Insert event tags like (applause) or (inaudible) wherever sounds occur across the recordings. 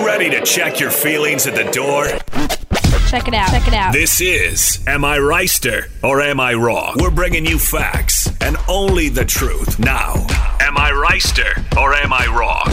You ready to check your feelings at the door? Check it out. Check it out. This is Am I Reister or Am I Wrong? We're bringing you facts and only the truth. Now, Am I Reister or Am I Wrong?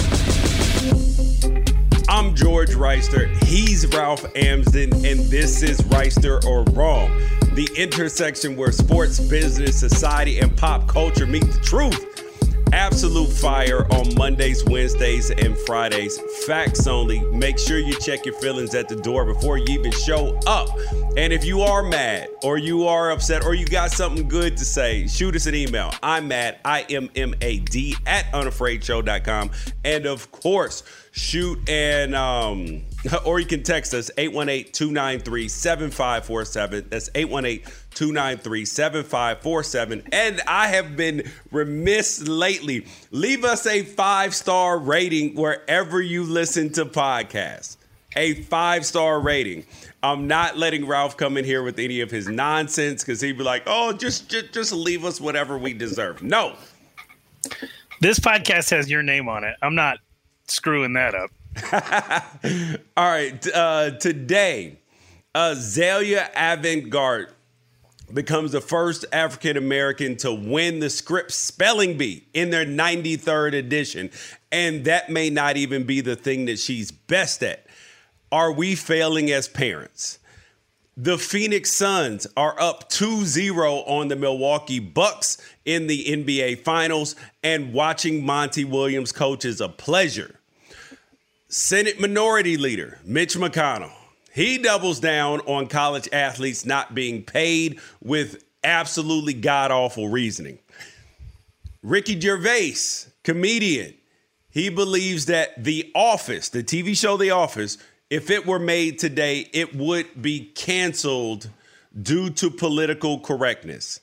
I'm George Reister. He's Ralph Amsden, and this is Reister or Wrong, the intersection where sports, business, society, and pop culture meet the truth. Absolute fire on Mondays, Wednesdays, and Fridays. Facts only. Make sure you check your feelings at the door before you even show up. And if you are mad, or you are upset, or you got something good to say, shoot us an email. I'm mad, I M M A D, at unafraidshow.com. And of course, shoot and um (laughs) or you can text us 818-293-7547 that's 818-293-7547 and i have been remiss lately leave us a five star rating wherever you listen to podcasts a five star rating i'm not letting ralph come in here with any of his nonsense because he'd be like oh just, just just leave us whatever we deserve no This podcast has your name on it. I'm not screwing that up. (laughs) All right. Uh, today, Azalea Avantgarde becomes the first African American to win the Scripps Spelling Bee in their 93rd edition. And that may not even be the thing that she's best at. Are we failing as parents? The Phoenix Suns are up 2-0 on the Milwaukee Bucks in the NBA Finals, and watching Monty Williams coach is a pleasure. Senate Minority Leader Mitch McConnell, he doubles down on college athletes not being paid with absolutely god awful reasoning. Ricky Gervais, comedian, he believes that The Office, the TV show The Office, if it were made today, it would be canceled due to political correctness.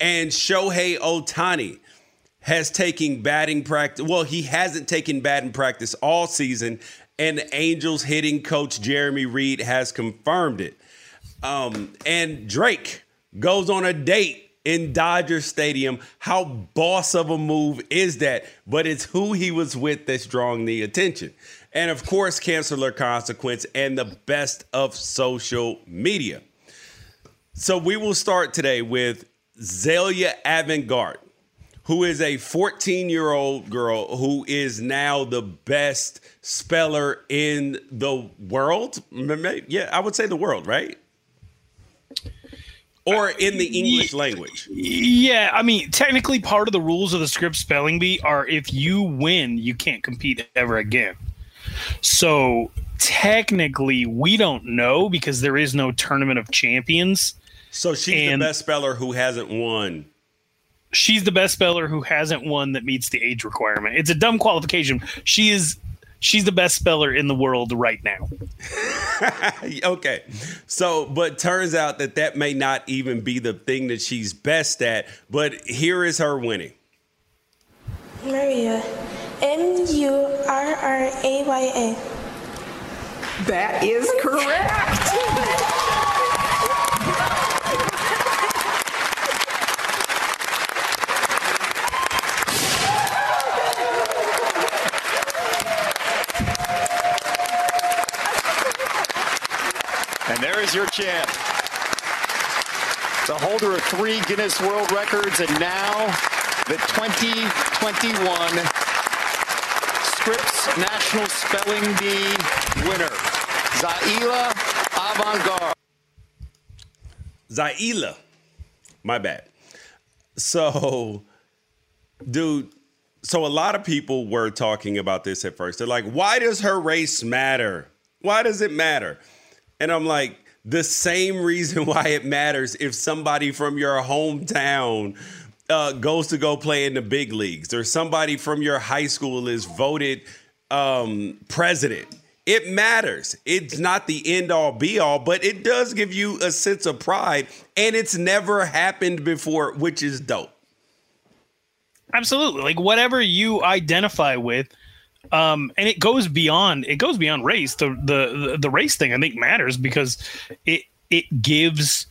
And Shohei Ohtani has taken batting practice. Well, he hasn't taken batting practice all season, and Angels hitting coach Jeremy Reed has confirmed it. Um, and Drake goes on a date in Dodger Stadium. How boss of a move is that? But it's who he was with that's drawing the attention. And of course, canceler consequence and the best of social media. So we will start today with Zelia Avantgarde, who is a 14 year old girl who is now the best speller in the world. Yeah, I would say the world, right? or in the English language. Yeah, I mean, technically, part of the rules of the Scripps spelling bee are if you win, you can't compete ever again. So technically, we don't know because there is no tournament of champions. So she's the best speller who hasn't won. She's the best speller who hasn't won that meets the age requirement. It's a dumb qualification. She is she's the best speller in the world right now. (laughs) okay. So, but turns out that that may not even be the thing that she's best at, but here is her winning. Murraya. M U R R A Y A. That is correct. (laughs) is your champ. The holder of three Guinness World Records and now the 2021 Scripps National Spelling Bee winner, Zaila Avantgarde. Zaila. My bad. So, dude, so a lot of people were talking about this at first. They're like, why does her race matter? Why does it matter? And I'm like, the same reason (laughs) why it matters if somebody from your hometown uh, goes to go play in the big leagues or somebody from your high school is voted um, president. It matters. It's not the end all be all, but it does give you a sense of pride, and it's never happened before, which is dope. Absolutely. Like whatever you identify with, um, and it goes beyond it goes beyond race. The, the the race thing I think matters because it it gives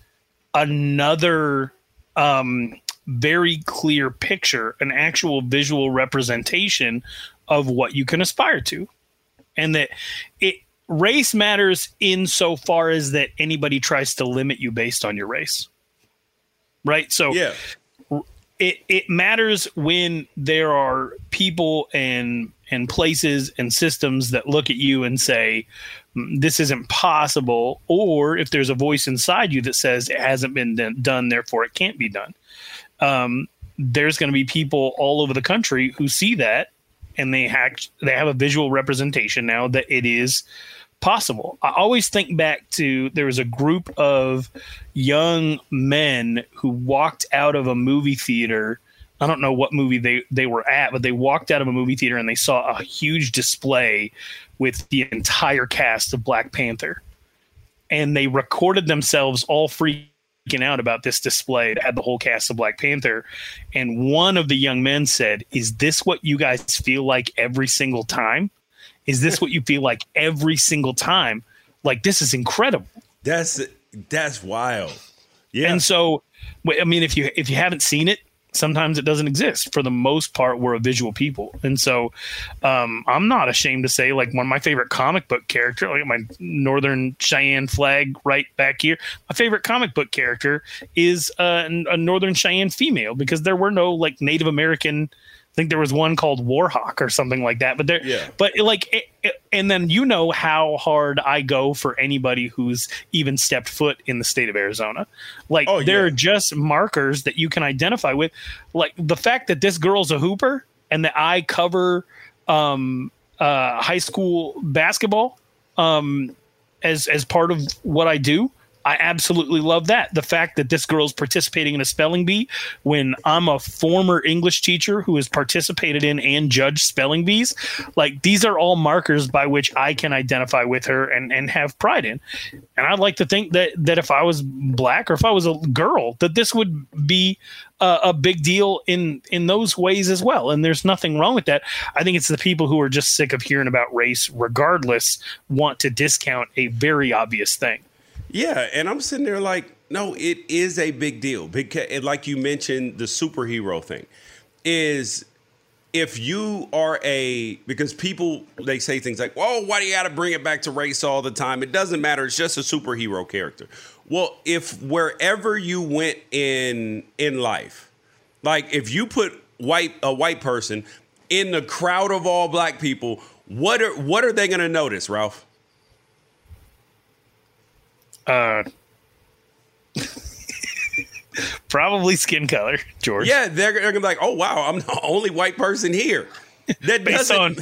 another um, very clear picture, an actual visual representation of what you can aspire to, and that it race matters insofar as that anybody tries to limit you based on your race, right? So yeah. It, it matters when there are people and and places and systems that look at you and say mm, this isn't possible or if there's a voice inside you that says it hasn't been done therefore it can't be done. Um, there's going to be people all over the country who see that and they hack they have a visual representation now that it is possible. I always think back to there was a group of young men who walked out of a movie theater I don't know what movie they they were at, but they walked out of a movie theater and they saw a huge display with the entire cast of Black Panther, and they recorded themselves all freaking out about this display that had the whole cast of Black Panther. And one of the young men said, "Is this what you guys feel like every single time? Is this what you feel like every single time? Like this is incredible." That's that's wild. Yeah. And so, I mean, if you if you haven't seen it, sometimes it doesn't exist. For the most part, we're a visual people, and so um, I'm not ashamed to say like one of my favorite comic book character, like my Northern Cheyenne flag right back here. My favorite comic book character is uh, a Northern Cheyenne female because there were no like Native American I think there was one called Warhawk or something like that. But there, yeah. but like, it, it, and then you know how hard I go for anybody who's even stepped foot in the state of Arizona. Like, oh, there yeah. are just markers that you can identify with. Like the fact that this girl's a hooper and that I cover um, uh, high school basketball um, as as part of what I do I absolutely love that. The fact that this girl's participating in a spelling bee when I'm a former English teacher who has participated in and judged spelling bees, like these are all markers by which I can identify with her and, and have pride in. And I'd like to think that that if I was black or if I was a girl, that this would be a, a big deal in in those ways as well. And there's nothing wrong with that. I think it's the people who are just sick of hearing about race, regardless, want to discount a very obvious thing. Yeah, and I'm sitting there like, no, it is a big deal because, like you mentioned, the superhero thing is if you are a because people they say things like, "Well, why do you got to bring it back to race all the time?" It doesn't matter. It's just a superhero character. Well, if wherever you went in in life, like if you put white a white person in the crowd of all black people, what are what are they going to notice, Ralph? Uh, probably skin color, George. Yeah, they're, they're gonna be like, "Oh wow, I'm the only white person here." That based on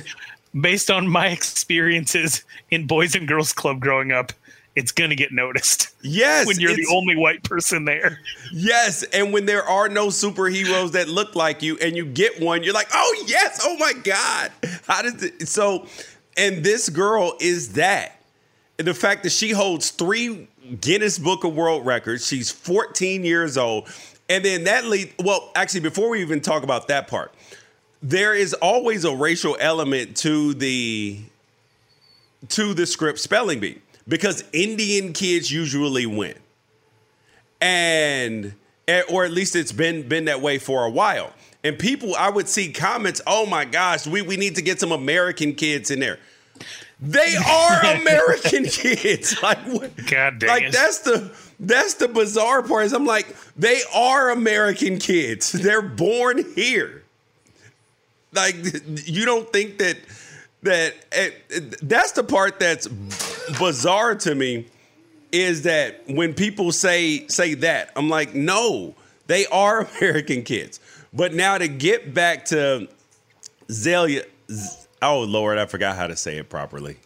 based on my experiences in Boys and Girls Club growing up, it's gonna get noticed. Yes, when you're the only white person there. Yes, and when there are no superheroes that look like you, and you get one, you're like, "Oh yes, oh my god!" How does it? So, and this girl is that. And the fact that she holds three Guinness Book of World Records. She's 14 years old. And then that lead well, actually, before we even talk about that part, there is always a racial element to the to the Scripps spelling bee because Indian kids usually win. And eh, or at least it's been been that way for a while. And people, I would see comments, oh my gosh, we, we need to get some American kids in there. They are (laughs) American kids. (laughs) Like what? God dang Like it. that's the that's the bizarre part. Is I'm like they are American kids. They're born here. Like you don't think that that that's the part that's bizarre to me is that when people say say that I'm like no they are (laughs) American kids. But now to get back to Zelia Oh Lord, I forgot how to say it properly.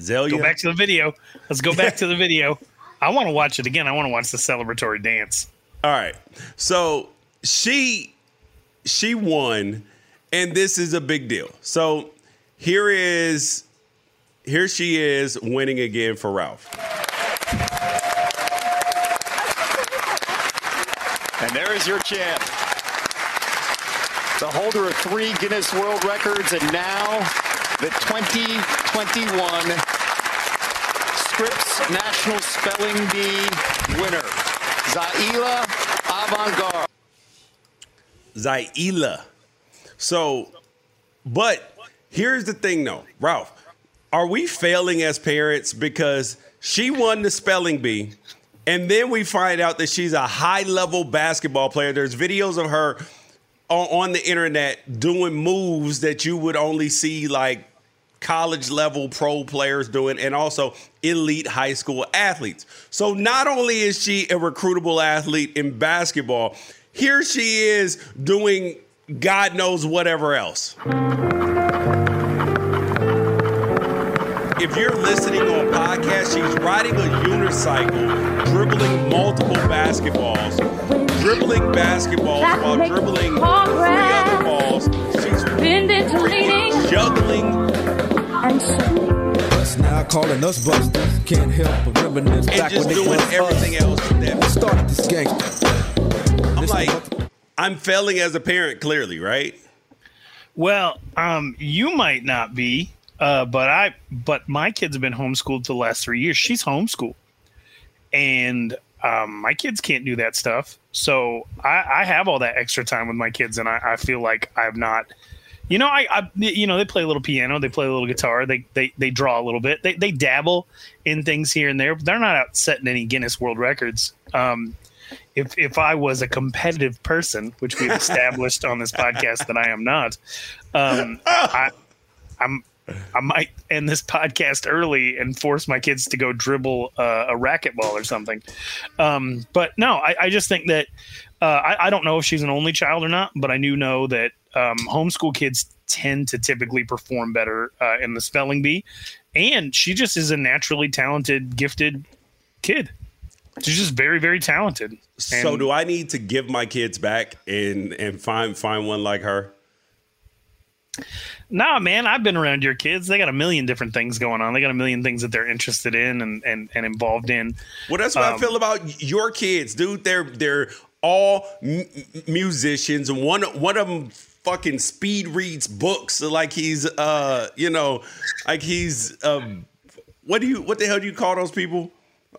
Zelia. Go back to the video. Let's go back to the video. I want to watch it again. I want to watch the celebratory dance. All right. So she she won, and this is a big deal. So here is here she is winning again for Ralph. And there is your champ. The holder of three Guinness World Records and now the 2021 Scripps National Spelling Bee winner, Zaila Avantgarde. Zaila. So, but here's the thing though, Ralph, are we failing as parents because she won the spelling bee and then we find out that she's a high level basketball player? There's videos of her on, the internet doing moves that you would only see like college level pro players doing and also elite high school athletes. So not only is she a recruitable athlete in basketball, here she is doing God knows whatever else. If you're listening on podcast, she's riding a unicycle, dribbling multiple basketballs, dribbling basketballs while dribbling three other balls. She's juggling Us now calling us busters. Can't help but reminisce and back just when they doing everything us. else that Started this gangster. I'm like, I'm failing as a parent, clearly, right? Well, um, you might not be, uh, but I, but my kids have been homeschooled for the last three years. She's homeschooled, and um, my kids can't do that stuff. So I, I have all that extra time with my kids, and I, I feel like I've not. You know, I, I, you know, they play a little piano, they play a little guitar, they, they, they draw a little bit, they, they dabble in things here and there, but they're not out setting any Guinness World Records. Um, if if I was a competitive person, which we've established on this podcast that I am not, um, (laughs) I, I'm I might end this podcast early and force my kids to go dribble uh, a racquetball or something. Um, but no, I, I just think that uh, I, I don't know if she's an only child or not, but I do know that um, homeschool kids tend to typically perform better uh, in the spelling bee, and she just is a naturally talented, gifted kid. She's just very, very talented. So And- do I need to give my kids back and and find find one like her? Nah, man, I've been around your kids. They got a million different things going on. They got a million things that they're interested in and and, and involved in. Well, that's what I Um, feel about your kids, dude. They're they're all m- musicians, and one one of them fucking speed reads books like he's uh you know like he's um what do you what the hell do you call those people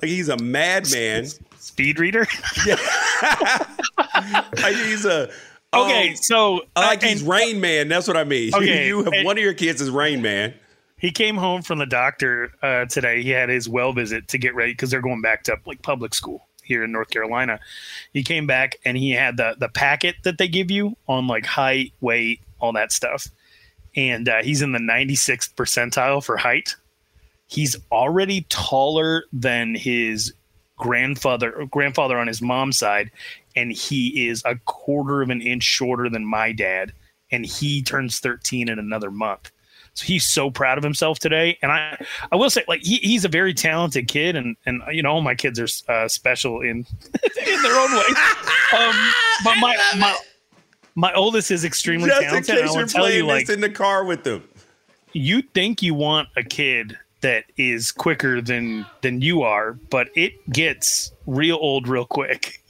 Like he's a madman. Speed reader. (laughs) Yeah. (laughs) like he's a Okay, um, so like uh, he's and- Rain Man. That's what I mean. (laughs) Okay, you have and- one of your kids is Rain Man. He came home from the doctor uh, today. He had his well visit to get ready because they're going back to like public school here in North Carolina. He came back and he had the the packet that they give you on like height, weight, all that stuff. And uh, he's in the 96th percentile for height. He's already taller than his grandfather grandfather on his mom's side, and he is a quarter of an inch shorter than my dad. And he turns 13 in another month. So he's so proud of himself today. And I, I will say, like he, he's a very talented kid, and and you know all my kids are uh, special in (laughs) in their own way. Um, but my (laughs) my my oldest is extremely Just in talented. and I case you're want to tell you, playing like this in the car with them. you think you want a kid that is quicker than than you are, but it gets real old real quick.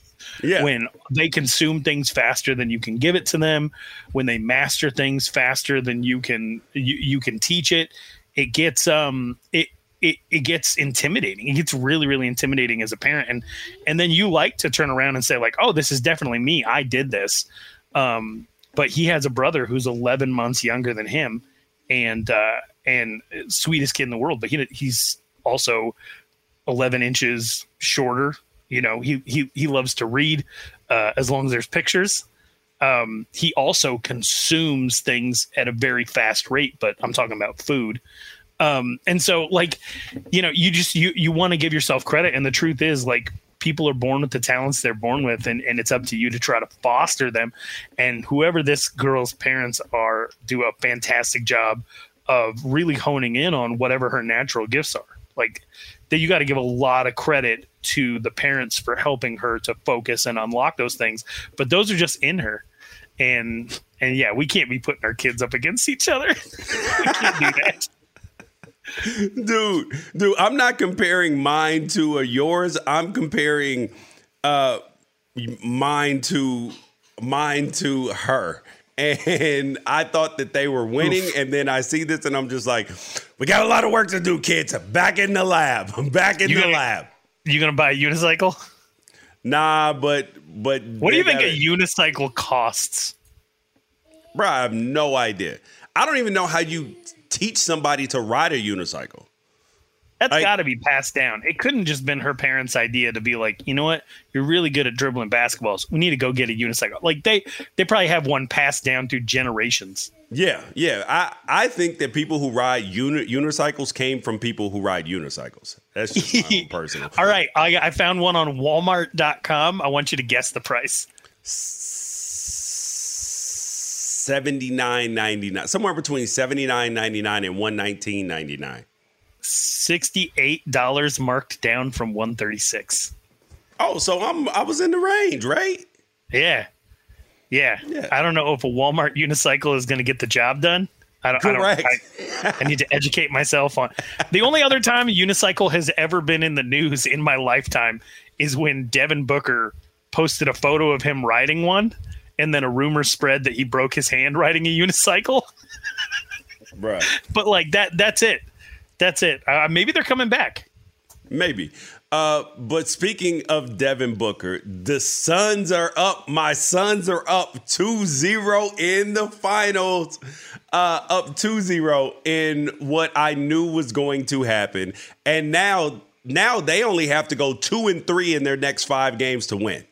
Yeah. When they consume things faster than you can give it to them, when they master things faster than you can you, you can teach it, it gets um it it, it gets intimidating. It gets really, really intimidating as a parent. And and then you like to turn around and say, like, oh, this is definitely me. I did this. Um, but he has a brother who's 11 months younger than him and uh, and sweetest kid in the world. But he he's also 11 inches shorter. You know, he he he loves to read uh, as long as there's pictures. Um, he also consumes things at a very fast rate, but I'm talking about food. Um, and so like, you know, you just you you want to give yourself credit, and the truth is like people are born with the talents they're born with, and, and it's up to you to try to foster them. And whoever this girl's parents are, do a fantastic job of really honing in on whatever her natural gifts are. Like that, you got to give a lot of credit to the parents for helping her to focus and unlock those things. But those are just in her, and and yeah, we can't be putting our kids up against each other. (laughs) we can't do that. dude, dude, I'm not comparing mine to a yours. I'm comparing uh mine to mine to her. And I thought that they were winning, Oof. and then I see this, and I'm just like, "We got a lot of work to do, kids. Back in the lab. I'm (laughs) back in You the gonna- lab." You gonna buy a unicycle? Nah, but but What do you think a unicycle costs? Bro, I have no idea. I don't even know how you teach somebody to ride a unicycle. That's got to be passed down. It couldn't just been her parents' idea to be like, you know what, you're really good at dribbling basketballs. We need to go get a unicycle. Like they, they probably have one passed down through generations. Yeah, yeah. I, I think that people who ride uni- unicycles came from people who ride unicycles. That's just my (laughs) personal. All right, I, I found one on Walmart.com. I want you to guess the price. Seventy nine ninety nine, somewhere between seventy nine ninety nine and one nineteen ninety nine. Sixty-eight dollars marked down from one thirty-six. Oh, so I'm I was in the range, right? Yeah. yeah, Yeah. I don't know if a Walmart unicycle is going to get the job done. I don't. I, Correct. don't I, I need to (laughs) educate myself on. The only other time a unicycle has ever been in the news in my lifetime is when Devin Booker posted a photo of him riding one, and then a rumor spread that he broke his hand riding a unicycle. Right. (laughs) But like that, that's it. That's it. Uh, maybe they're coming back. Maybe. Uh, but speaking of Devin Booker, the Suns are up. My Suns are up 2-0 in the finals. Uh, up 2-0 in what I knew was going to happen. And now now they only have to go 2 and 3 in their next 5 games to win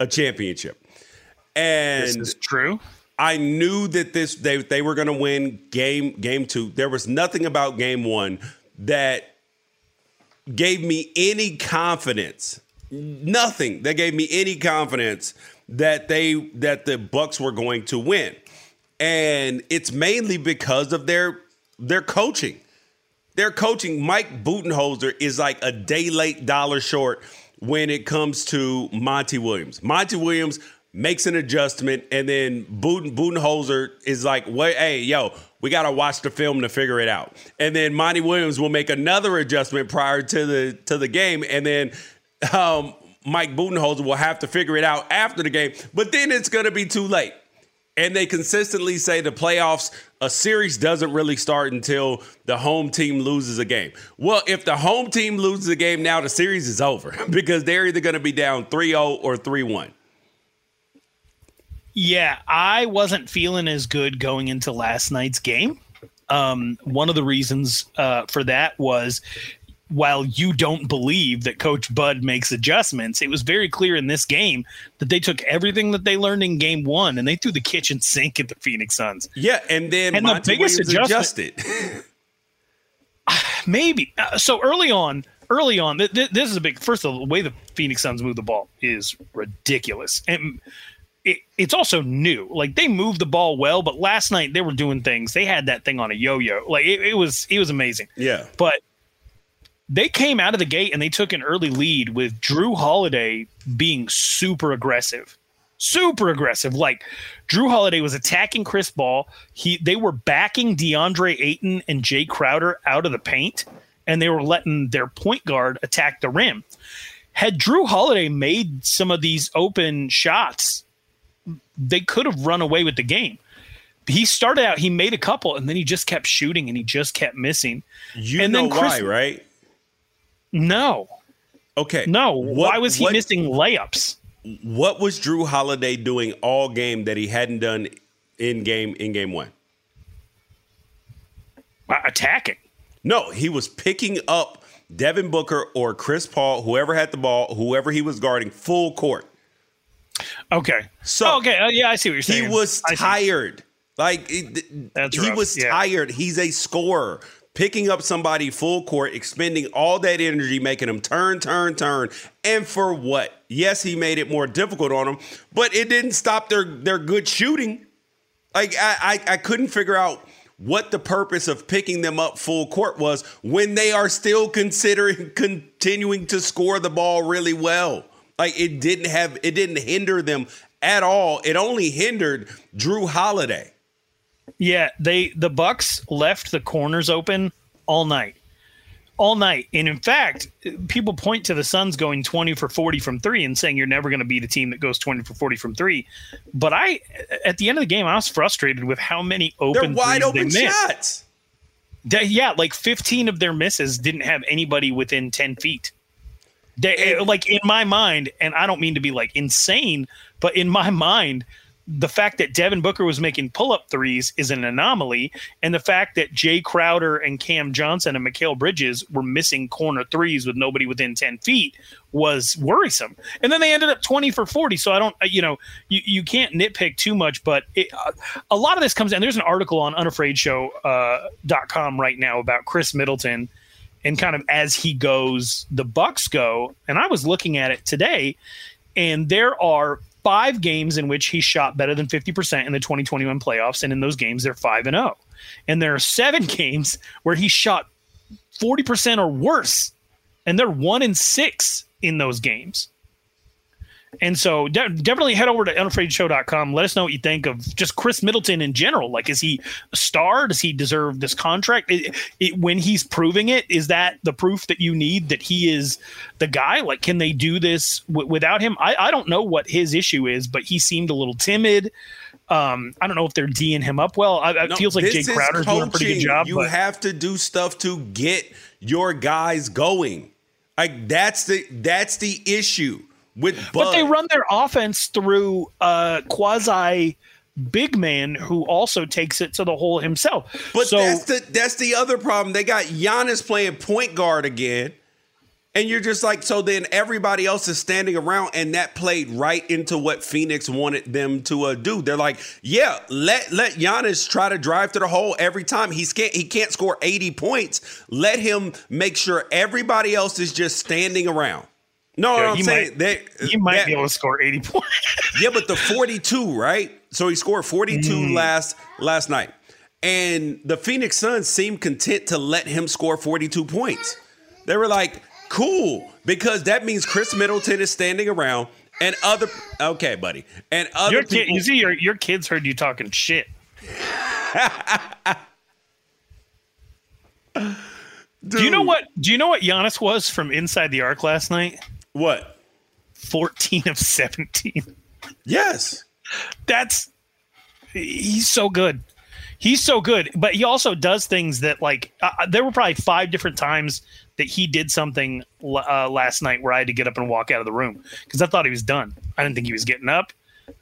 a championship. And This is true. I knew that this they they were going to win game game 2. There was nothing about game 1 that gave me any confidence. Nothing that gave me any confidence that they that the Bucks were going to win. And it's mainly because of their their coaching. Their coaching, Mike Budenholzer is like a day late dollar short when it comes to Monty Williams. Monty Williams makes an adjustment, and then Buden, Budenholzer is like, "Wait, hey, yo, we gotta watch the film to figure it out." And then Monty Williams will make another adjustment prior to the to the game, and then um, Mike Budenholzer will have to figure it out after the game. But then it's gonna be too late. And they consistently say the playoffs, a series doesn't really start until the home team loses a game. Well, if the home team loses a game now, the series is over (laughs) because they're either going to be down 3 0 or 3 1. Yeah, I wasn't feeling as good going into last night's game. Um, one of the reasons uh, for that was while you don't believe that Coach Bud makes adjustments, it was very clear in this game that they took everything that they learned in game one and they threw the kitchen sink at the Phoenix Suns. Yeah, and then and Monty the biggest Williams adjustment, adjusted. (laughs) maybe. Uh, so early on, early on, th- th- this is a big. First of all, the way the Phoenix Suns move the ball is ridiculous, and it, it's also new. Like they moved the ball well, but last night they were doing things. They had that thing on a yo-yo. Like it, it was, it was amazing. Yeah, but they came out of the gate and they took an early lead with Jrue Holiday being super aggressive. Super aggressive. Like Jrue Holiday was attacking Chris Paul. He they were backing DeAndre Ayton and Jae Crowder out of the paint, and they were letting their point guard attack the rim. Had Jrue Holiday made some of these open shots, they could have run away with the game. He started out, he made a couple, and then he just kept shooting and he just kept missing. You and know then Chris, why, right? No. Okay. No. What- Why was he what- missing layups? What was Jrue Holiday doing all game that he hadn't done in game in game one? Attacking. No, he was picking up Devin Booker or Chris Paul, whoever had the ball, whoever he was guarding, full court. Okay. So okay, uh, yeah, I see what you're saying. He was tired. Like That's he rough, was yeah. tired. He's a scorer. Picking up somebody full court, expending all that energy, making him turn, turn, turn. And for what? Yes, he made it more difficult on them, but it didn't stop their their good shooting. Like I, I, I couldn't figure out what the purpose of picking them up full court was when they are still considering (laughs) continuing to score the ball really well. Like it didn't have it didn't hinder them at all. It only hindered Jrue Holiday. Yeah, they the Bucks left the corners open all night. All night. And in fact, people point to the Suns going 20 for 40 from 3 and saying you're never going to be the team that goes 20 for 40 from 3. But I at the end of the game I was frustrated with how many They're open wide open they shots. They- yeah, like 15 of their misses didn't have anybody within 10 feet. They, like in my mind, and I don't mean to be like insane, but in my mind, the fact that Devin Booker was making pull up threes is an anomaly. And the fact that Jae Crowder and Cam Johnson and Mikal Bridges were missing corner threes with nobody within 10 feet was worrisome. And then they ended up 20 for 40. So I don't, you know, you, you can't nitpick too much, but it, uh, a lot of this comes, and there's an article on unafraidshow.com right now about Khris Middleton and kind of as he goes, the Bucks go. And I was looking at it today, and there are five games in which he shot better than 50% in the 2021 playoffs. And in those games, they're 5 and 0. And there are seven (laughs) games where he shot 40% or worse. And they're 1 and 6 in those games. And so de- definitely head over to unafraidshow.com. Let us know what you think of just Khris Middleton in general. Like, is he a star? Does he deserve this contract? It, it, when he's proving it, is that the proof that you need that he is the guy? Like, can they do this w- without him? I, I don't know what his issue is, but he seemed a little timid. Um, I don't know if they're D'ing him up well. I, it No, feels like Jay is Crowder's doing a pretty good job. You but- have to do stuff to get your guys going. Like that's the that's the issue with Bud. But they run their offense through a quasi big man who also takes it to the hole himself. But so that's the that's the other problem. They got Giannis playing point guard again. And you're just like, so then everybody else is standing around, and that played right into what Phoenix wanted them to uh, do. They're like, yeah, let let Giannis try to drive to the hole every time. He's can't he can't score 80 points. Let him make sure everybody else is just standing around. No, Yeah, I'm he saying might- they, he might that- be able to score 80 points. (laughs) yeah, but the 42, right? So he scored 42 Mm. last last night. And the Phoenix Suns seemed content to let him score 42 points. They were like, cool, because that means Khris Middleton is standing around and other okay, buddy. And other your kid, people you see, your your kids heard you talking shit. (laughs) Do you know what? Do you know what Giannis was from inside the arc last night? What? Fourteen of seventeen. Yes. That's he's so good. He's so good, but he also does things that like uh, uh there were probably five different times that he did something uh, last night where I had to get up and walk out of the room because I thought he was done. I didn't think he was getting up.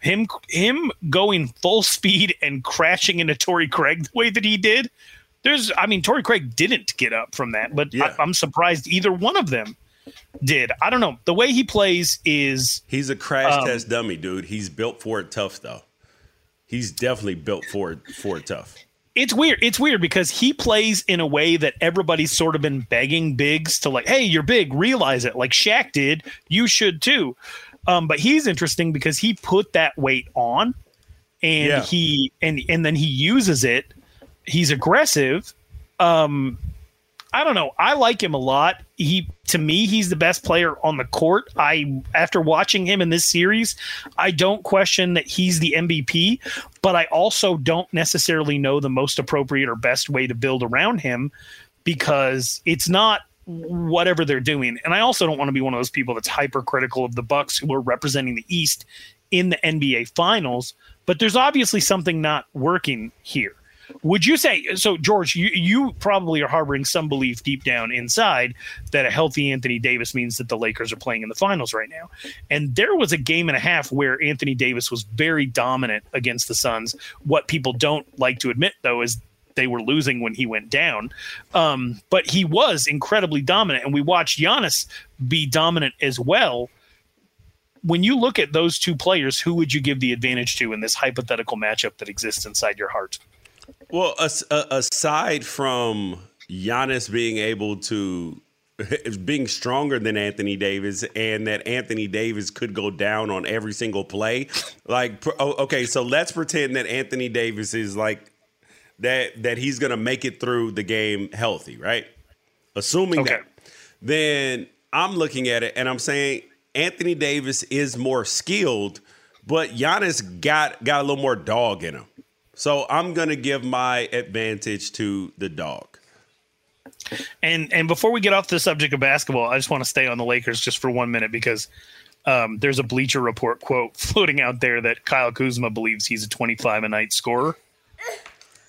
Him him going full speed and crashing into Torrey Craig the way that he did. There's, I mean, Torrey Craig didn't get up from that, but yeah. I, I'm surprised either one of them did. I don't know. The way he plays is he's a crash um, test dummy, dude. He's built for it tough though. He's definitely built for it for it tough it's weird. It's weird because he plays in a way that everybody's sort of been begging Biggs to like, hey, you're big, realize it. Like Shaq did, you should too. Um, but he's interesting because he put that weight on, and yeah. he and and then he uses it. He's aggressive. Um, I don't know. I like him a lot. He to me, he's the best player on the court. I after watching him in this series, I don't question that he's the MVP, but I also don't necessarily know the most appropriate or best way to build around him because it's not whatever they're doing. And I also don't want to be one of those people that's hypercritical of the Bucks who are representing the East in the NBA finals, but there's obviously something not working here. Would you say so, George? You you probably are harboring some belief deep down inside that a healthy Anthony Davis means that the Lakers are playing in the finals right now. And there was a game and a half where Anthony Davis was very dominant against the Suns. What people don't like to admit, though, is they were losing when he went down. Um, but he was incredibly dominant, and we watched Giannis be dominant as well. When you look at those two players, who would you give the advantage to in this hypothetical matchup that exists inside your heart? Well, uh, aside from Giannis being able to (laughs) being stronger than Anthony Davis and that Anthony Davis could go down on every single play. Like oh, okay, so let's pretend that Anthony Davis is like that that he's going to make it through the game healthy, right? Assuming okay. that. Then I'm looking at it and I'm saying Anthony Davis is more skilled, but Giannis got got a little more dog in him. So I'm going to give my advantage to the dog. And and before we get off the subject of basketball, I just want to stay on the Lakers just for one minute because um, there's a Bleacher Report quote (laughs) floating out there that Kyle Kuzma believes he's a 25 a night scorer.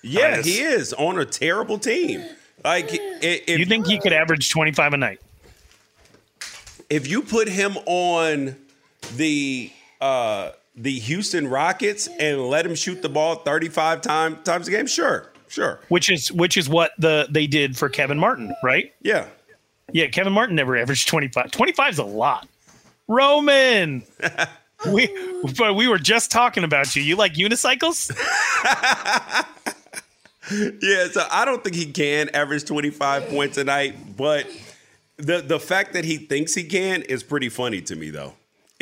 Yeah, he is on a terrible team. Like, if, you think he could average 25 a night? If you put him on the uh, the Houston Rockets and let him shoot the ball 35 time, times a game? Sure, sure. Which is which is what the they did for Kevin Martin, right? Yeah. Yeah, Kevin Martin never averaged 25. 25 is a lot. Roman. (laughs) we but we were just talking about you. You like unicycles? (laughs) yeah, so I don't think he can average 25 points a night, but the the fact that he thinks he can is pretty funny to me though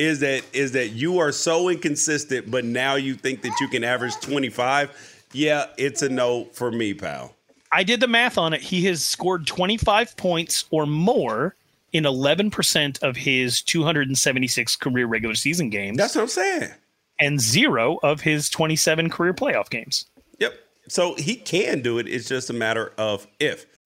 is that is that you are so inconsistent, but now you think that you can average 25. Yeah, it's a no for me, pal. I did the math on it. He has scored 25 points or more in 11% of his 276 career regular season games. That's what I'm saying. And zero of his 27 career playoff games. Yep. So he can do it. It's just a matter of if.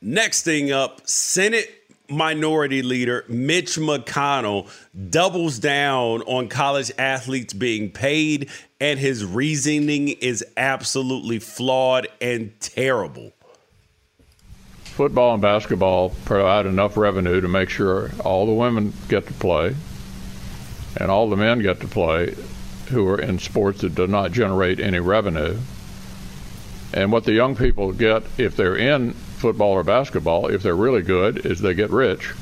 Next thing up, Senate Minority Leader Mitch McConnell doubles down on college athletes being paid, and his reasoning is absolutely flawed and terrible. Football and basketball provide enough revenue to make sure all the women get to play and all the men get to play who are in sports that do not generate any revenue. And what the young people get if they're in football or basketball, if they're really good, is they get rich.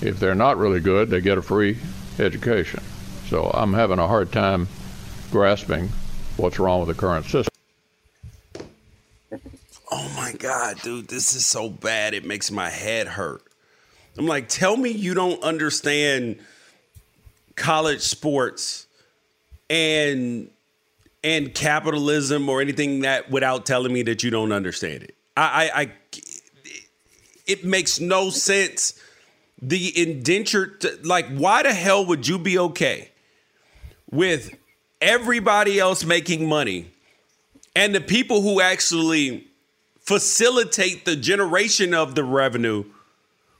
If they're not really good, they get a free education. So I'm having a hard time grasping what's wrong with the current system. Oh my God, dude, this is so bad. It makes my head hurt. I'm like, tell me you don't understand college sports and and capitalism or anything that without telling me that you don't understand it. I, I, I it makes no sense. The indentured, like, why the hell would you be okay with everybody else making money and the people who actually facilitate the generation of the revenue,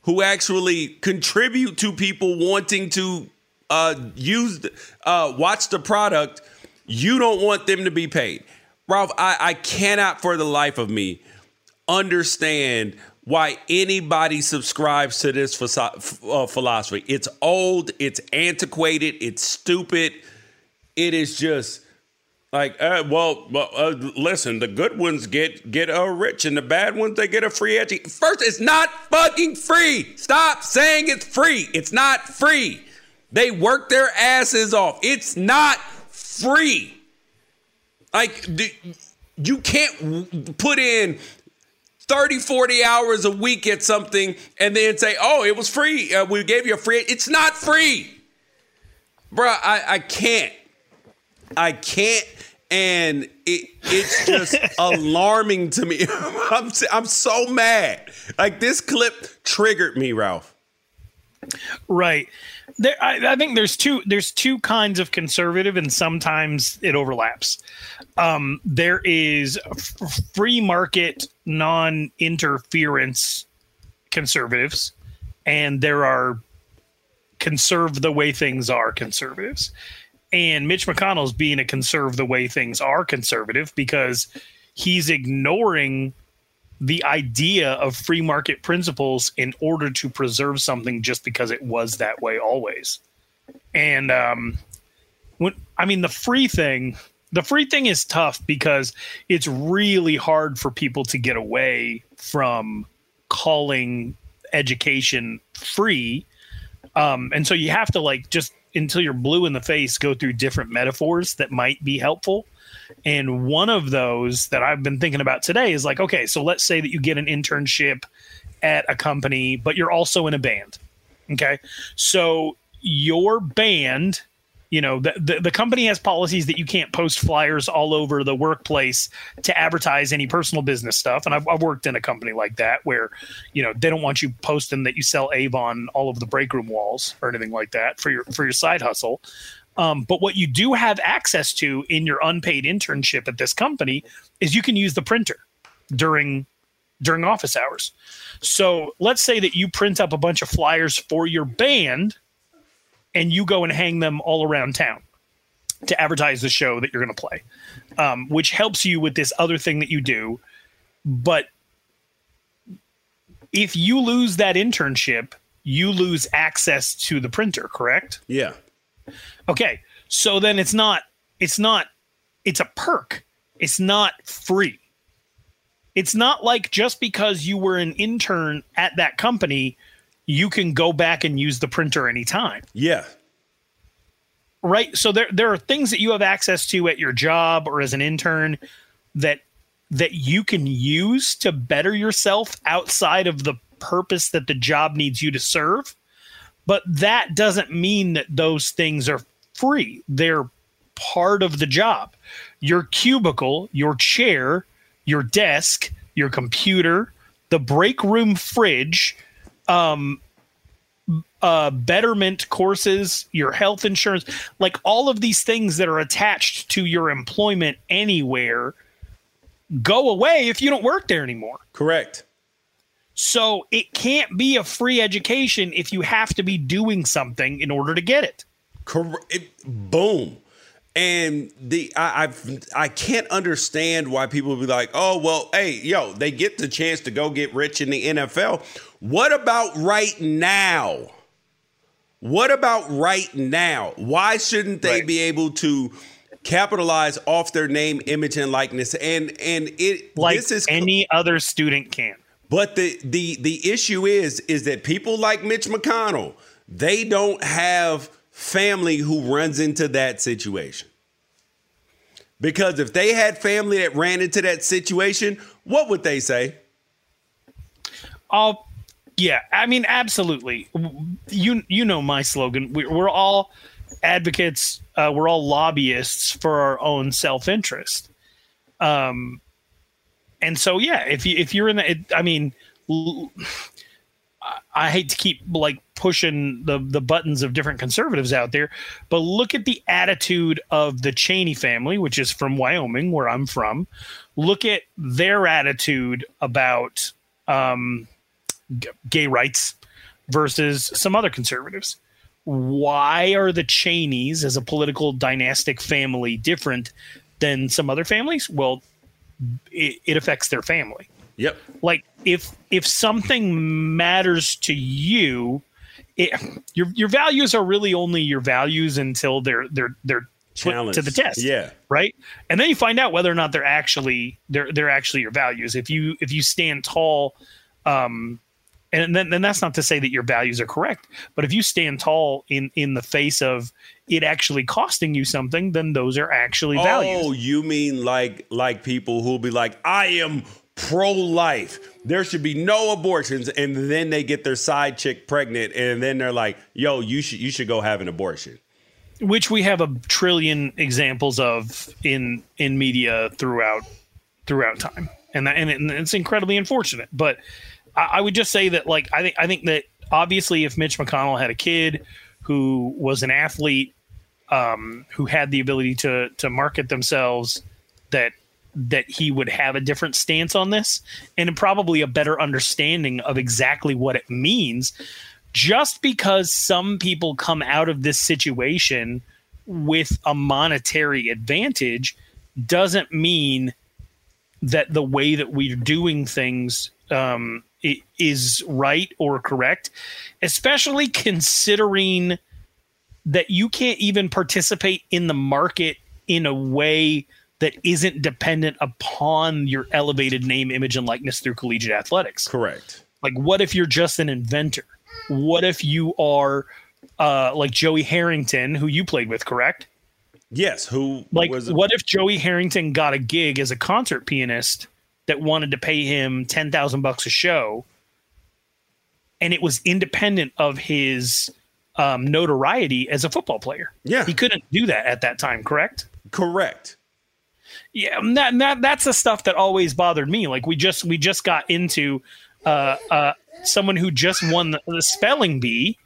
who actually contribute to people wanting to uh, use, uh, watch the product, you don't want them to be paid. Ralph, I, I cannot for the life of me understand why anybody subscribes to this uh, philosophy. It's old, it's antiquated, it's stupid. It is just like, uh, well, uh, listen, the good ones get get uh, rich, and the bad ones they get a free education. First, it's not fucking free. Stop saying it's free. It's not free. They work their asses off. It's not free. Like you can't put in 30, 40 hours a week at something and then say, oh, it was free. Uh, we gave you a free. It's not free. Bruh, I, I can't. I can't. And it, it's just (laughs) alarming to me. (laughs) I'm, I'm so mad. Like this clip triggered me, Ralph. Right. There, I, I, think there's two there's two kinds of conservative, and sometimes it overlaps. Um, there is free market, non interference conservatives, and there are conserve the way things are conservatives. And Mitch McConnell's being a conserve the way things are conservative because he's ignoring the idea of free market principles in order to preserve something just because it was that way always. And um, when I mean the free thing, the free thing is tough because it's really hard for people to get away from calling education free. Um, and so you have to like just until you're blue in the face go through different metaphors that might be helpful and one of those that I've been thinking about today is like, okay, so let's say that you get an internship at a company, but you're also in a band. Okay. So your band, you know, the, the, the, company has policies that you can't post flyers all over the workplace to advertise any personal business stuff. And I've, I've worked in a company like that where, you know, they don't want you posting that you sell Avon all over the break room walls or anything like that for your, for your side hustle. Um, but what you do have access to in your unpaid internship at this company is you can use the printer during during office hours. So let's say that you print up a bunch of flyers for your band and you go and hang them all around town to advertise the show that you're going to play, um, which helps you with this other thing that you do. But if you lose that internship, you lose access to the printer, correct? Yeah. Okay. So then it's not, it's not, it's a perk. It's not free. It's not like just because you were an intern at that company, you can go back and use the printer anytime. Yeah. Right. So there there are things that you have access to at your job or as an intern that that you can use to better yourself outside of the purpose that the job needs you to serve. But that doesn't mean that those things are free. They're part of the job. Your cubicle, your chair, your desk, your computer, the break room fridge, um, uh, betterment courses, your health insurance, like all of these things that are attached to your employment anywhere go away if you don't work there anymore. Correct. So it can't be a free education if you have to be doing something in order to get it. Correct. Boom. And the I I've, I can't understand why people be like, oh well, hey, yo, they get the chance to go get rich in the NFL. What about right now? What about right now? Why shouldn't they right. be able to capitalize off their name, image, and likeness? And and it like this is any other student can. But the the the issue is is that people like Mitch McConnell, they don't have family who runs into that situation. Because if they had family that ran into that situation, what would they say? Oh, yeah. I mean, absolutely. You you know my slogan. We, are all advocates. Uh, we're all lobbyists for our own self interest. Um, and so yeah, if you if you're in the, it, I mean, I hate to keep like pushing the the buttons of different conservatives out there, but look at the attitude of the Cheney family, which is from Wyoming, where I'm from. Look at their attitude about um, gay rights versus some other conservatives. Why are the Cheneys, as a political dynastic family, different than some other families? Well, it, it affects their family. Yep. Like if if something matters to you, it, your your values are really only your values until they're they're they're put to the test. Yeah. Right. And then you find out whether or not they're actually they're they're actually your values. If you if you stand tall, um, and then then that's not to say that your values are correct, but if you stand tall in in the face of it actually costing you something, then those are actually oh, values. Oh, you mean like like people who'll be like, I am pro life. There should be no abortions, and then they get their side chick pregnant, and then they're like, "Yo, you should you should go have an abortion." Which we have a trillion examples of in in media throughout throughout time, and that, and, it, and it's incredibly unfortunate. But I, I would just say that, like, I think I think that obviously, if Mitch McConnell had a kid who was an athlete, um, who had the ability to to market themselves, that that he would have a different stance on this and probably a better understanding of exactly what it means. Just because some people come out of this situation with a monetary advantage doesn't mean that the way that we're doing things um, is right or correct, especially considering that you can't even participate in the market in a way that isn't dependent upon your elevated name, image, and likeness through collegiate athletics. Correct. Like, what if you're just an inventor? What if you are uh, like Joey Harrington, who you played with, correct? Yes. Who like? what if Joey Harrington got a gig as a concert pianist that wanted to pay him ten thousand bucks a show, and it was independent of his um, notoriety as a football player? Yeah, he couldn't do that at that time. Correct. Correct yeah that, that that's the stuff that always bothered me like we just we just got into uh uh someone who just won the, the spelling bee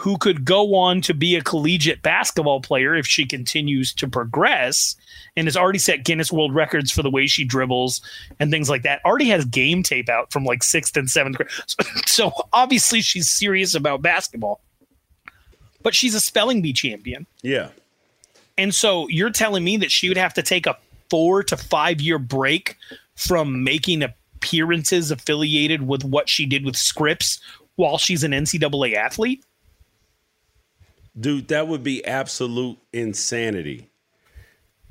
who could go on to be a collegiate basketball player if she continues to progress and has already set Guinness World Records for the way she dribbles and things like that. Already has game tape out from like sixth and seventh grade. So, (laughs) so obviously she's serious about basketball. but she's a spelling bee champion. Yeah. And so you're telling me that she would have to take a four to five year break from making appearances affiliated with what she did with Scripps while she's an NCAA athlete? Dude, that would be absolute insanity.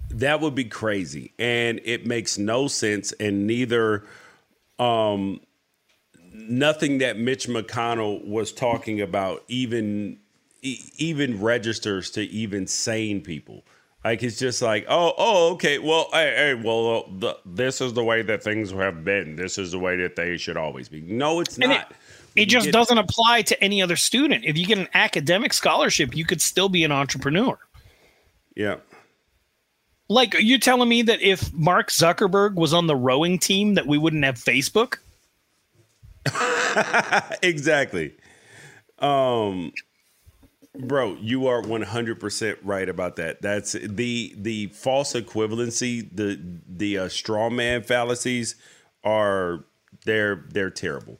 That would be crazy. And it makes no sense. And neither, um, nothing that Mitch McConnell was talking about even even registers to even sane people. Like it's just like, oh, oh, okay. Well, hey, hey well, the, this is the way that things have been. This is the way that they should always be. No, it's and not. It, it just doesn't apply to any other student. If you get an academic scholarship, you could still be an entrepreneur. Yeah. Like are you're telling me that if Mark Zuckerberg was on the rowing team, that we wouldn't have Facebook? (laughs) exactly. Um, bro, you are one hundred percent right about that. That's the the false equivalency, the the uh, straw man fallacies are they're they're terrible.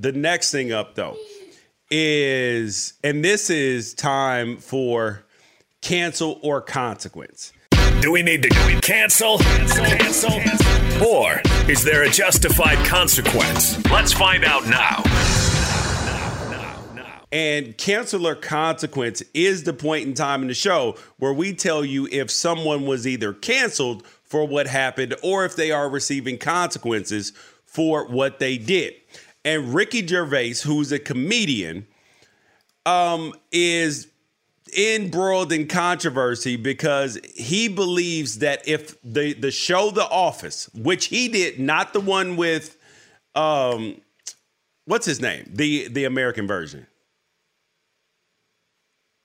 The next thing up, though, is, and this is time for cancel or consequence. Do we need to cancel? Cancel? cancel? Or is there a justified consequence? Let's find out now. And cancel or consequence is the point in time in the show where we tell you if someone was either canceled for what happened or if they are receiving consequences for what they did. And Ricky Gervais, who's a comedian, um, is embroiled in controversy because he believes that if the the show The Office, which he did, not the one with um what's his name? The the American version.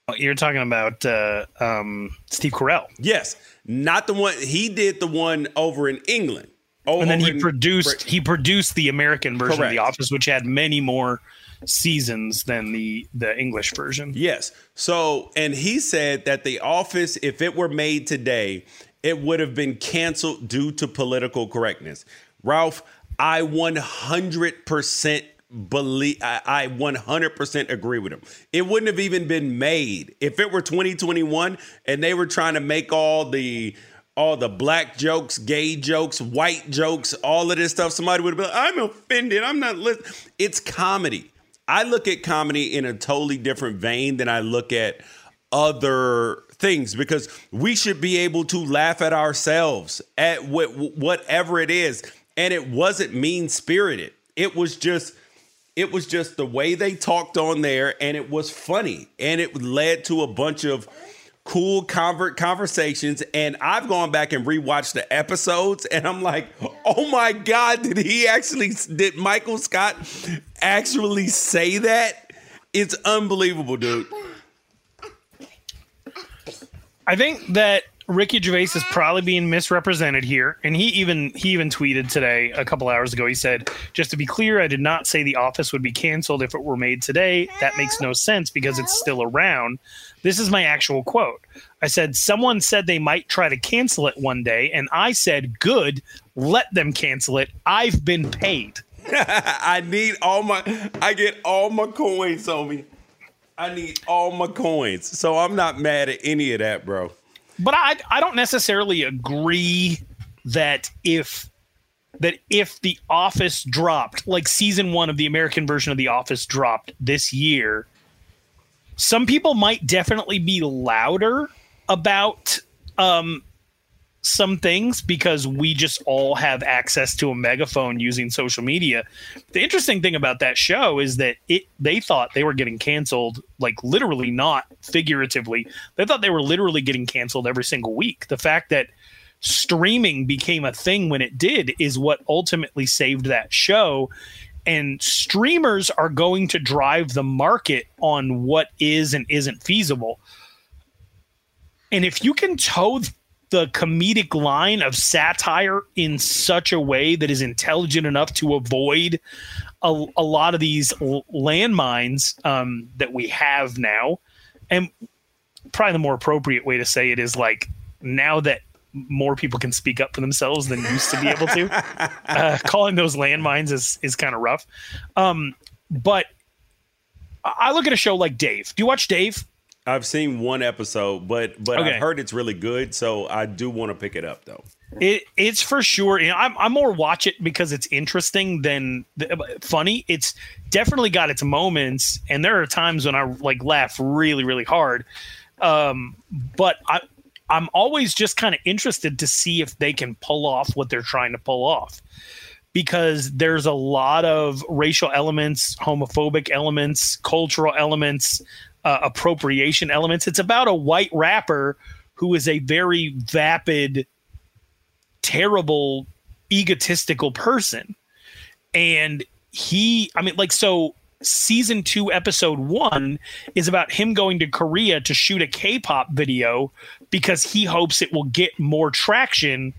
Oh, you're talking about uh, um, Steve Carell. Yes, not the one he did. The one over in England. Oh, and then he produced he produced the American version Correct. of The Office, which had many more seasons than the the English version. Yes. So, and he said that The Office, if it were made today, it would have been canceled due to political correctness. Ralph, I 100% believe I, I 100% agree with him. It wouldn't have even been made if it were 2021 and they were trying to make all the all the black jokes, gay jokes, white jokes, all of this stuff. Somebody would been like, I'm offended. I'm not listening. It's comedy. I look at comedy in a totally different vein than I look at other things because we should be able to laugh at ourselves at wh- whatever it is and it wasn't mean spirited it was just it was just the way they talked on there and it was funny and it led to a bunch of cool convert conversations and I've gone back and rewatched the episodes and I'm like, "Oh my god, did he actually did Michael Scott actually say that?" It's unbelievable, dude. I think that Ricky Gervais is probably being misrepresented here, and he even he even tweeted today a couple hours ago. He said, "Just to be clear, I did not say The Office would be canceled if it were made today. That makes no sense because it's still around." This is my actual quote. I said, "Someone said they might try to cancel it one day, and I said, good, let them cancel it. I've been paid." (laughs) I need all my I get all my coins on me. I need all my coins. So I'm not mad at any of that, bro. But I I don't necessarily agree that if that if the office dropped like season 1 of the American version of the office dropped this year some people might definitely be louder about um some things because we just all have access to a megaphone using social media. The interesting thing about that show is that it they thought they were getting canceled like literally not figuratively. They thought they were literally getting canceled every single week. The fact that streaming became a thing when it did is what ultimately saved that show and streamers are going to drive the market on what is and isn't feasible. And if you can toe the comedic line of satire in such a way that is intelligent enough to avoid a, a lot of these l- landmines um, that we have now. And probably the more appropriate way to say it is like now that more people can speak up for themselves than used to be able to, (laughs) uh, calling those landmines is, is kind of rough. Um, but I look at a show like Dave. Do you watch Dave? I've seen one episode, but but Okay. I've heard it's really good, so I do want to pick it up though. It it's for sure. You know, I'm I'm more watch it because it's interesting than th- funny. It's definitely got its moments, and there are times when I like laugh really really hard. Um, but I I'm always just kind of interested to see if they can pull off what they're trying to pull off. Because there's a lot of racial elements, homophobic elements, cultural elements, uh, appropriation elements. It's about a white rapper who is a very vapid terrible egotistical person and he i mean like so season 2 episode 1 is about him going to korea to shoot a k-pop video because he hopes it will get more traction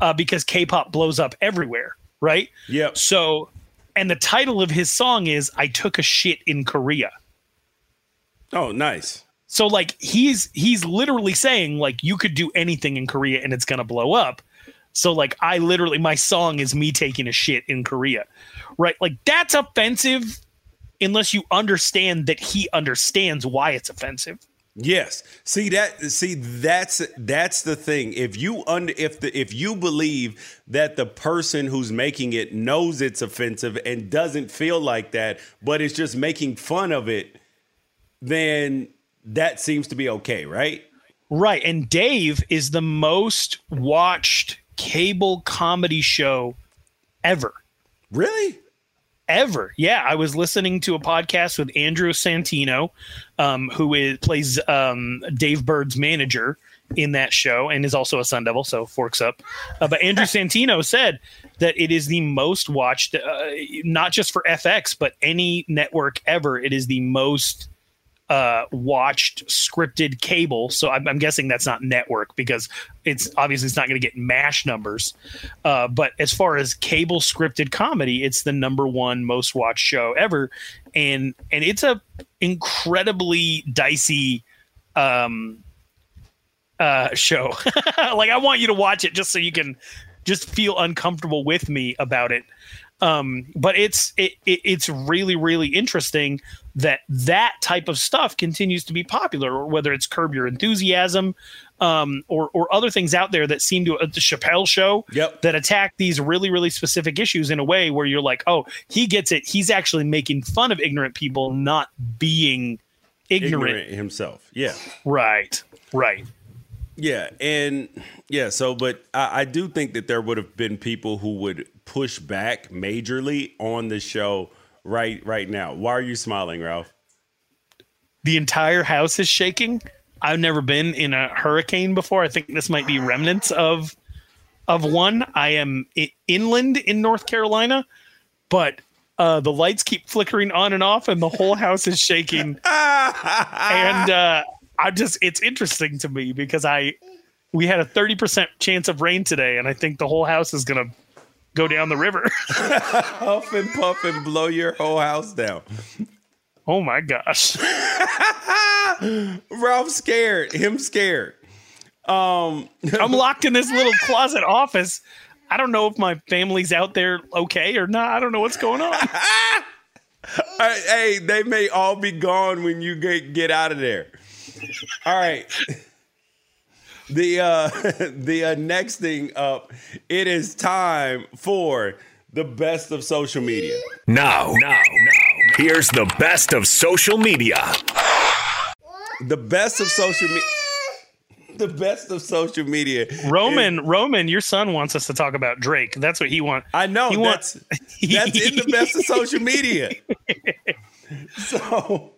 uh, because k-pop blows up everywhere right Yep. so and the title of his song is i took a shit in korea Oh, nice. so like he's he's literally saying like you could do anything in Korea and it's gonna blow up. So like I literally my song is me taking a shit in Korea. Right? Like that's offensive unless you understand that he understands why it's offensive. Yes. See that see that's that's the thing. If you under if the if you believe that the person who's making it knows it's offensive and doesn't feel like that, but it's just making fun of it, then that seems to be okay, right? Right. And Dave is the most watched cable comedy show ever. Really? Ever. Yeah. I was listening to a podcast with Andrew Santino, um, who is, plays um, Dave Burd's manager in that show and is also a Sun Devil, so forks up. Uh, but Andrew (laughs) Santino said that it is the most watched, uh, not just for FX, but any network ever. It is the most uh, watched scripted cable. So I'm, I'm guessing that's not network because it's obviously it's not going to get mash numbers. Uh, but as far as cable scripted comedy, it's the number one most watched show ever, and and it's a incredibly dicey um, uh, show. (laughs) like I want you to watch it just so you can just feel uncomfortable with me about it. Um, but it's it, it, it's really really interesting that that type of stuff continues to be popular, or whether it's Curb Your Enthusiasm, um, or or other things out there that seem to uh, the Chappelle Show, yep. that attack these really really specific issues in a way where you're like, oh, he gets it. He's actually making fun of ignorant people, not being ignorant, ignorant himself. Yeah, right, right. Yeah, and yeah, so but I, I do think that there would have been people who would push back majorly on the show right right now. Why are you smiling, Ralph? The entire house is shaking. I've never been in a hurricane before. I think this might be remnants of of one. I am inland in North Carolina, but uh, the lights keep flickering on and off, and the whole house is shaking. (laughs) and uh, I just it's interesting to me because I we had a 30% chance of rain today and I think the whole house is going to go down the river. (laughs) Huff and puff and blow your whole house down. Oh my gosh. (laughs) Ralph scared. Him scared. Um (laughs) I'm locked in this little closet office. I don't know if my family's out there okay or not. I don't know what's going on. hey, they may all be gone when you get get out of there. All right. (laughs) The uh (laughs) the uh, next thing up, it is time for the best of social media. Now, now, now, here's the best of social media. The best of social media. The best of social media. Roman, is- Roman, your son wants us to talk about Drake. That's what he wants. I know. He that's wants- that's in the best of social media. (laughs) so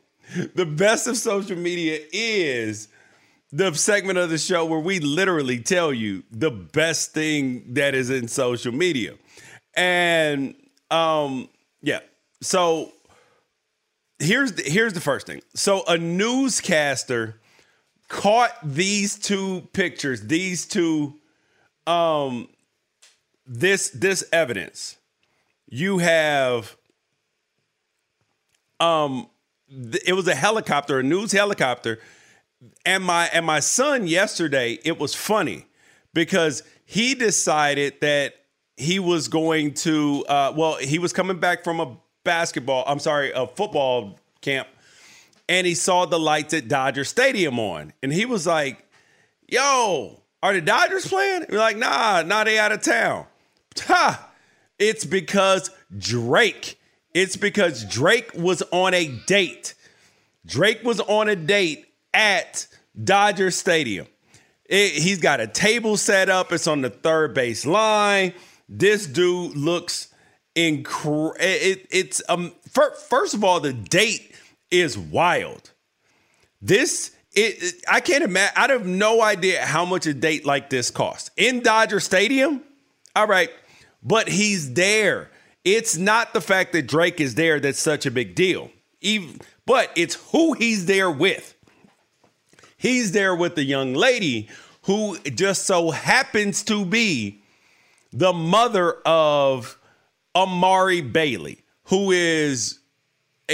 the best of social media is the segment of the show where we literally tell you the best thing that is in social media. And um yeah. So here's the, here's the first thing. So a newscaster caught these two pictures, these two um this this evidence. You have um it was a helicopter, a news helicopter. And my and my son yesterday, it was funny because he decided that he was going to uh, well, he was coming back from a basketball, I'm sorry, a football camp, and he saw the lights at Dodger Stadium on. And he was like, Yo, are the Dodgers playing? We're like, nah, nah, they out of town. Ha! It's because Drake it's because Drake was on a date. Drake was on a date at Dodger Stadium. It, he's got a table set up. It's on the third base line. This dude looks incredible. It, it's um. first of all, the date is wild. This it, it, I can't imagine. I have no idea how much a date like this costs in Dodger Stadium. All right, but he's there. It's not the fact that Drake is there that's such a big deal. Even, but it's who he's there with. He's there with the young lady who just so happens to be the mother of Amari Bailey, who is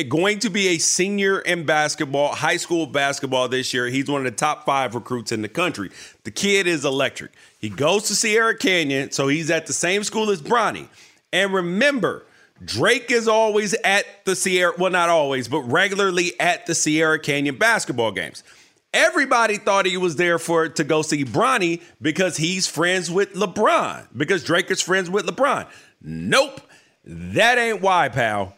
going to be a senior in basketball, high school basketball this year. He's one of the top five recruits in the country. The kid is electric. He goes to Sierra Canyon, so he's at the same school as Bronny. And remember, Drake is always at the Sierra, well, not always, but regularly at the Sierra Canyon basketball games. Everybody thought he was there for to go see Bronny because he's friends with LeBron, because Drake is friends with LeBron. Nope, that ain't why, pal.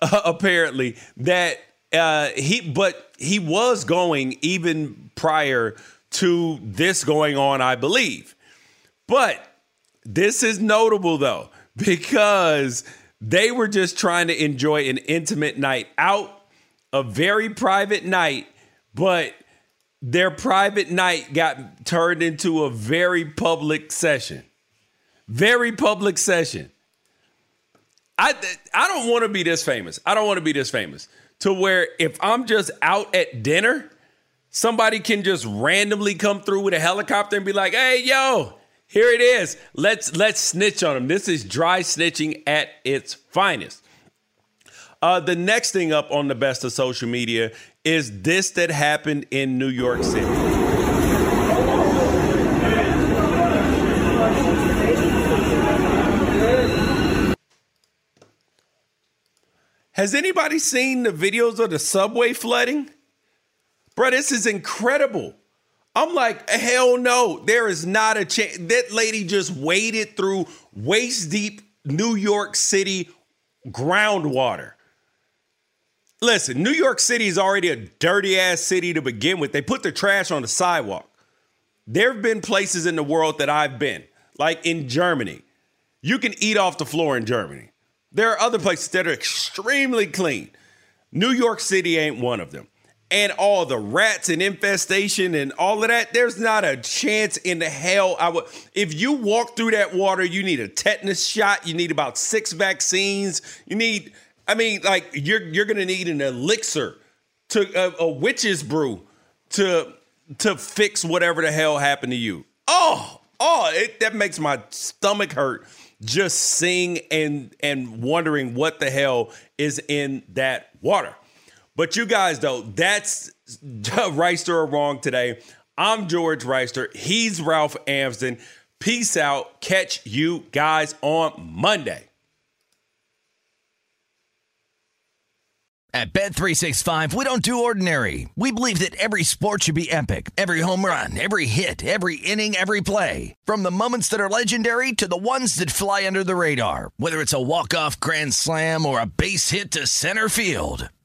Uh, (laughs) apparently, that uh, he, but he was going even prior to this going on, I believe. But this is notable though (laughs) because they were just trying to enjoy an intimate night out, a very private night, but their private night got turned into a very public session. Very public session. I I don't want to be this famous. I don't want to be this famous to where if I'm just out at dinner, somebody can just randomly come through with a helicopter and be like, "Hey, yo, here it is. Let's let's snitch on him. This is dry snitching at its finest. Uh, the next thing up on the best of social media is this that happened in New York City. Has anybody seen the videos of the subway flooding? Bro, this is incredible. I'm like, hell no, there is not a chance. That lady just waded through waist deep New York City groundwater. Listen, New York City is already a dirty ass city to begin with. They put the trash on the sidewalk. There have been places in the world that I've been, like in Germany. You can eat off the floor in Germany. There are other places that are extremely clean. New York City ain't one of them. And all the rats and infestation and all of that, there's not a chance in the hell I would. If you walk through that water, you need a tetanus shot. You need about six vaccines. You need, I mean, like you're you're gonna need an elixir to a, a witch's brew to to fix whatever the hell happened to you. Oh, oh, it, that makes my stomach hurt just seeing and and wondering what the hell is in that water. But you guys though, that's (laughs) Reister or wrong today. I'm George Reister. He's Ralph Amsden. Peace out. Catch you guys on Monday. At Bet365, we don't do ordinary. We believe that every sport should be epic. Every home run, every hit, every inning, every play. From the moments that are legendary to the ones that fly under the radar. Whether it's a walk-off grand slam or a base hit to center field.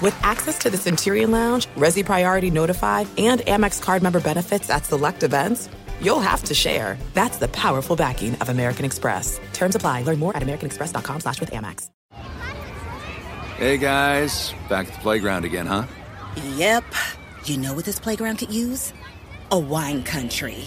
With access to the Centurion Lounge, Resy Priority Notified, and Amex card member benefits at select events, you'll have to share. That's the powerful backing of American Express. Terms apply. Learn more at americanexpress.com slash with Amex. Hey guys, back at the playground again, huh? Yep. You know what this playground could use? A wine country.